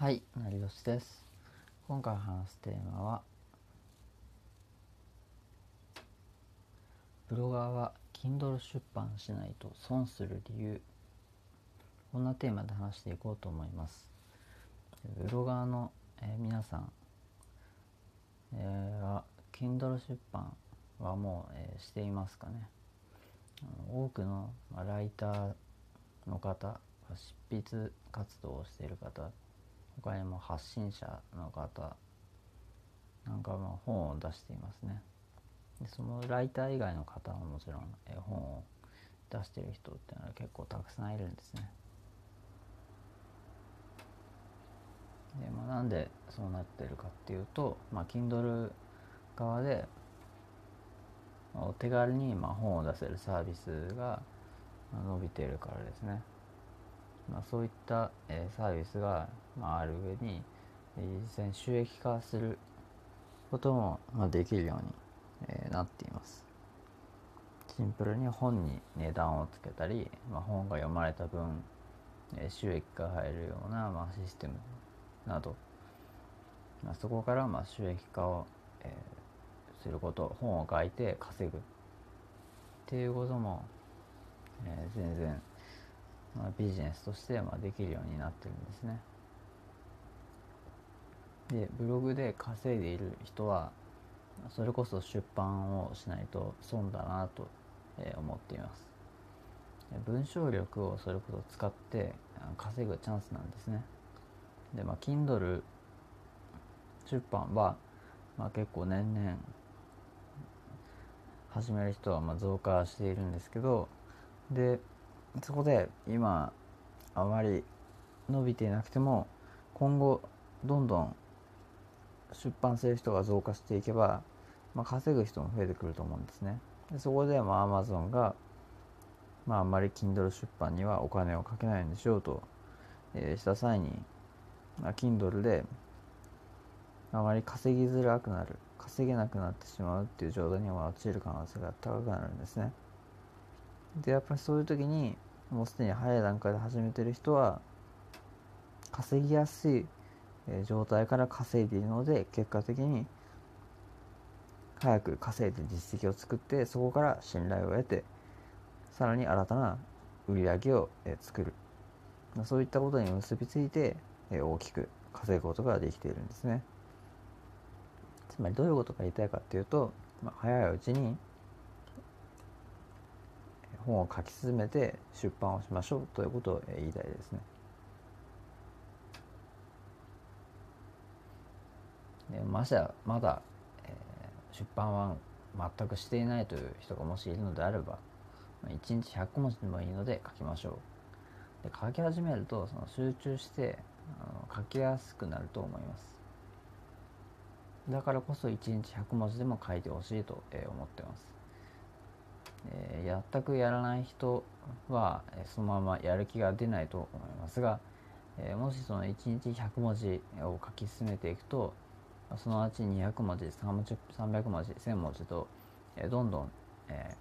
はい、成吉です。今回話すテーマは、ブロガーは Kindle 出版しないと損する理由。こんなテーマで話していこうと思います。ブロガーの、えー皆さん、えーは Kindle 出版はもう、えーしていますかね。多くの、まあライターの方、執筆活動をしている方、他にも発信者の方なんかまあ本を出していますね。でそのライター以外の方はもちろんえ本を出してる人っていうのは結構たくさんいるんですね。で、まあ、なんでそうなってるかっていうと、まあ、Kindle 側でお手軽にまあ本を出せるサービスが伸びているからですね。まあ、そういった、えーサービスが、まあ、ある上に、えー実際に収益化することも、まあ、できるように、えーなっています。シンプルに本に値段をつけたり、まあ、本が読まれた分、えー収益が入るような、まあ、システムなど、まあ、そこから、まあ、収益化を、えーすること本を書いて稼ぐっていうことも、えー全然まあ、ビジネスとしてまあできるようになってるんですね。でブログで稼いでいる人はそれこそ出版をしないと損だなと思っています。文章力をそれこそ使って稼ぐチャンスなんですね。でまあ Kindle 出版は、まあ、結構年々始める人はまあ増加しているんですけどでそこで今あまり伸びていなくても今後どんどん出版する人が増加していけば、まあ、稼ぐ人も増えてくると思うんですね。でそこでまあ Amazon が、まあ、あまり Kindle 出版にはお金をかけないんでしょうと、えーした際に、まあ、Kindle であまり稼ぎづらくなる稼げなくなってしまうっていう状態には陥る可能性が高くなるんですね。でやっぱりそういう時にもうすでに早い段階で始めてる人は稼ぎやすい状態から稼いでいるので結果的に早く稼いで実績を作ってそこから信頼を得てさらに新たな売り上げを作る。そういったことに結びついて大きく稼ぐことができているんですね。つまりどういうことが言いたいかっていうと、まあ、早いうちに本を書き進めて出版をしましょうということを言いたいですね。でましてまだ、えー出版は全くしていないという人がもしいるのであれば、1日100文字でもいいので書きましょう。で書き始めるとその集中してあの書きやすくなると思います。だからこそ1日100文字でも書いてほしいと、えー思ってます。えー全くやらない人はそのままやる気が出ないと思いますが、えーもしその1日100文字を書き進めていくとそのうち200文字30 300文字1000文字と、えーどんどん、え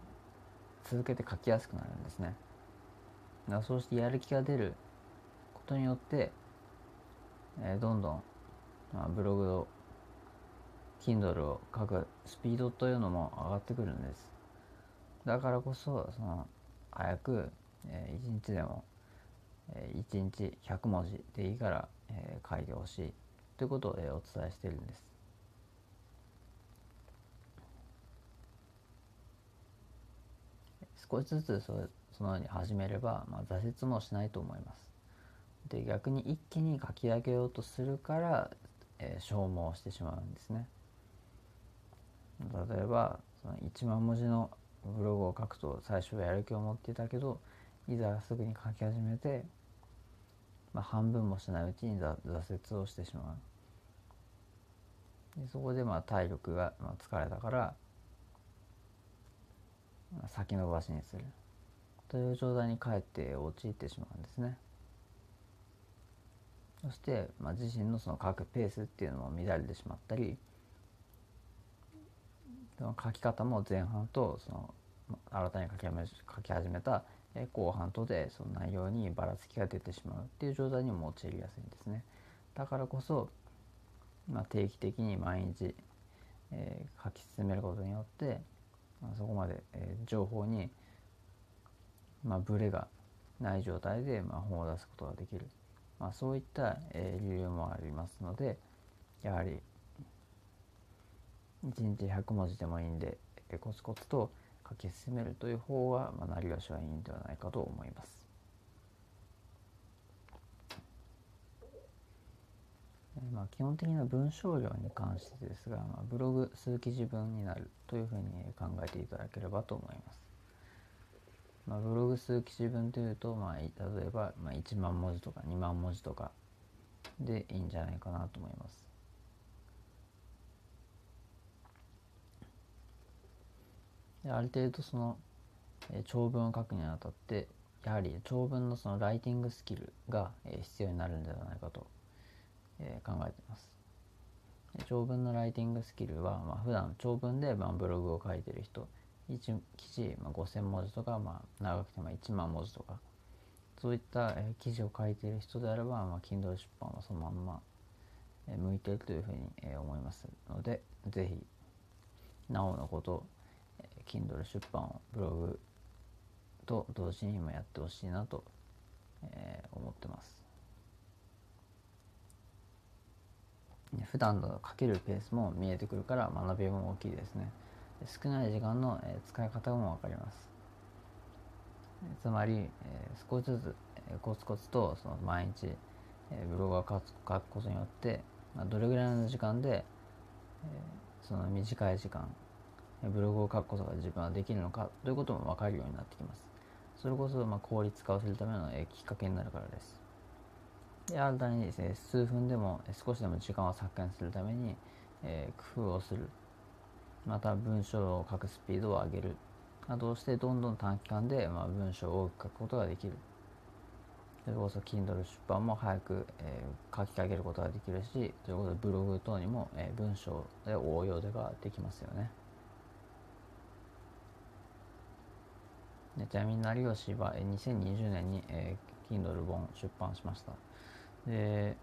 続けて書きやすくなるんですね。だそうしてやる気が出ることによって、えーどんどん、まあ、ブログを Kindle を書くスピードというのも上がってくるんです。だからこそその早く、えー、1日でも、えー、1日100文字でいいから、えー書いてほしいということを、えーお伝えしてるんです。少しずつそそのように始めれば、まあ、挫折もしないと思います。で逆に一気に書き上げようとするから、えー消耗してしまうんですね。例えばその1万文字のブログを書くと最初はやる気を持っていたけどいざすぐに書き始めて、まあ、半分もしないうちに挫折をしてしまう。でそこでまあ体力がまあ疲れたからまあ先延ばしにする。という状態にかえって陥ってしまうんですね。そして、まあ、自身のその書くペースっていうのも乱れてしまったりその書き方も前半とその新たに書き始め書き始めた後半とでその内容にばらつきが出てしまうっていう状態にも陥りやすいんですね。だからこそ、まあ、定期的に毎日、えー、書き進めることによって、まあ、そこまで、えー、情報に、まあ、ブレがない状態で、まあ、本を出すことができる、まあ、そういった、えー、理由もありますのでやはり1日100文字でもいいんで、えー、コツコツと書き進めるという方が、まあ、なりわしはいいんではないかと思います。まあ、基本的な文章量に関してですが、まあ、ブログ数記事分になるというふうに考えていただければと思います。まあ、ブログ数記事分というと、まあ、例えば、まあ、1万文字とか2万文字とかでいいんじゃないかなと思います。ある程度その、え、長文を書くにあたってやはり長文のそのライティングスキルが、え、必要になるんではないかとえ、考えています。長文のライティングスキルは、まあ、普段長文で、まあ、ブログを書いてる人1記事、まあ、5,000文字とか、まあ、長くても1万文字とかそういった、え、記事を書いている人であれば、まあ、Kindle 出版はそのまんま、え、向いているというふうに、え、思いますので是非なおのこと、Kindle 出版をブログと同時に今やってほしいなと、えー、思ってます。普段のかけるペースも見えてくるから学びも大きいですね少ない時間の使い方も分かりますつまり少しずつコツコツとその毎日ブログを書くことによってどれぐらいの時間でその短い時間ブログを書くことが自分はできるのかということも分かるようになってきます。それこそま効率化をするためのきっかけになるからです。で新たにですね数分でも少しでも時間を削減するために、えー、工夫をする。また文章を書くスピードを上げる。などをしてどんどん短期間で、まあ、文章を多く書くことができる。それこそ Kindle 出版も早く、えー、書き上げることができるしということでブログ等にも、えー、文章で応用でができますよね。でちなみに成吉は2020年に、えー、Kindle 本出版しました。で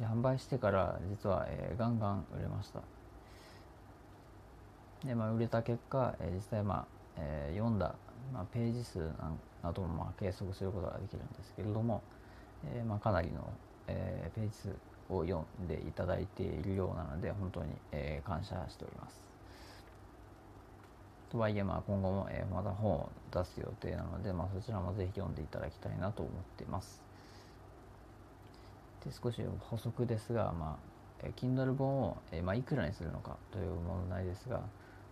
販売してから実は、えー、ガンガン売れました。で、まあ、売れた結果、えー、実際、まあえー、読んだ、まあ、ページ数なども、まあ、計測することができるんですけれども、えーまあ、かなりの、えー、ページ数を読んでいただいているようなので本当に、えー、感謝しております。とはいえ、まあ、今後も、え、また本を出す予定なので、まあ、そちらもぜひ読んでいただきたいなと思っていますで少し補足ですが、まあ、Kindle 本を、えまあ、いくらにするのかという問題ですが、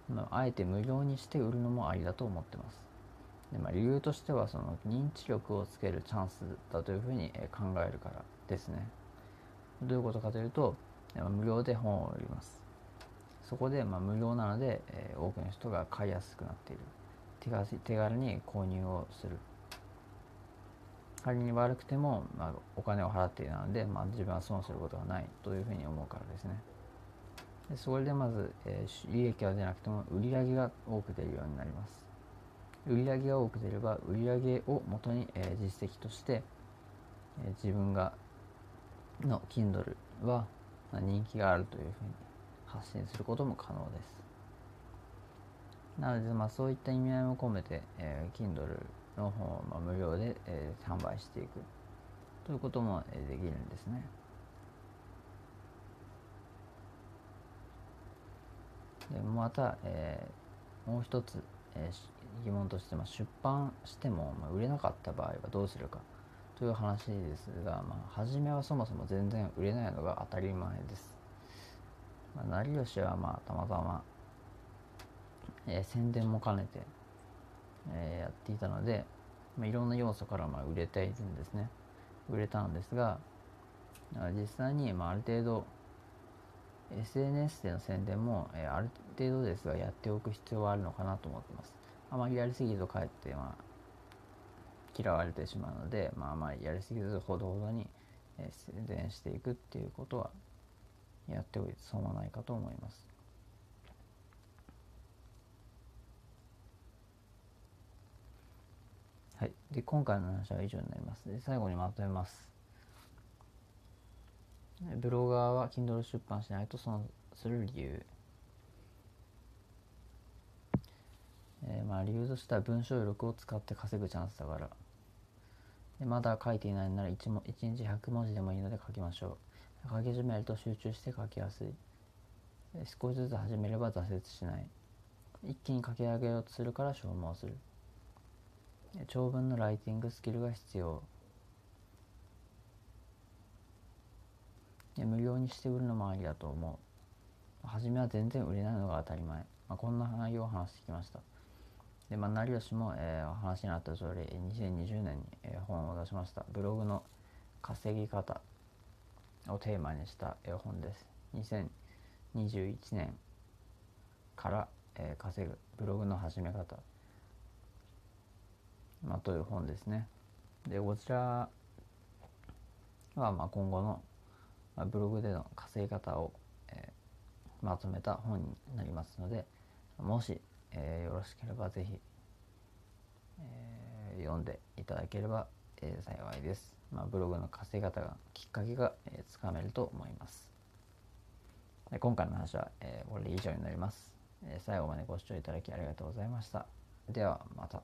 まあ、あえて無料にして売るのもありだと思ってます。でまあ、理由としてはその認知力をつけるチャンスだというふうに考えるからですね。どういうことかというと、無料で本を売ります。そこでまあ無料なので、えー、多くの人が買いやすくなっている。手軽に購入をする。仮に悪くても、まあ、お金を払っているので、まあ、自分は損することがないというふうに思うからですね。でそれでまず、えー、利益は出なくても売り上げが多く出るようになります。売上が多く出れば売上をもとに、えー、実績として、えー、自分がの Kindle は人気があるというふうに発信することも可能です。なので、まあ、そういった意味合いも込めて、えー、Kindle の方を、まあ、無料で、えー、販売していくということも、えー、できるんですね。でまた、えー、もう一つ、えー、疑問として、まあ、出版しても、まあ、売れなかった場合はどうするかという話ですが、まあ、初めはそもそも全然売れないのが当たり前です。まあ、成吉はまあたまたま、えー、宣伝も兼ねて、えー、やっていたので、まあ、いろんな要素からまあ売れているんですね。売れたんですが実際にまあある程度 SNS での宣伝も、えー、ある程度ですがやっておく必要はあるのかなと思ってます。あまりやりすぎるとかえってまあ嫌われてしまうので、まあ、まりやりすぎずほどほどに、宣伝していくっていうことはやっておいて損はないかと思います。はい、で今回の話は以上になります。で最後にまとめます。ブロガーは Kindle 出版しないと損する理由、えー、まあ理由としては文章力を使って稼ぐチャンスだから。でまだ書いていないなら 1, も1日100文字でもいいので書きましょう。書き始めると集中して書きやすい。少しずつ始めれば挫折しない。一気に書き上げようとするから消耗する。長文のライティングスキルが必要。無料にして売るのもありだと思う。初めは全然売れないのが当たり前、まあ、こんな内容を話してきました。でまあ成吉も、えー、お話になった通り2020年に、えー、本を出しました。ブログの稼ぎ方。をテーマにした絵本です。2021年から、えー、稼ぐブログの始め方、まあ、という本ですね。でこちらはまあ今後のまあブログでの稼ぎ方を、えー、まとめた本になりますのでもし、えー、よろしければぜひ、えー、読んでいただければ、えー、幸いです、まあ、ブログの稼ぎ方がきっかけが、えー、つかめると思います。で今回の話は、えー、これで以上になります、え、最後までご視聴いただきありがとうございました。ではまた。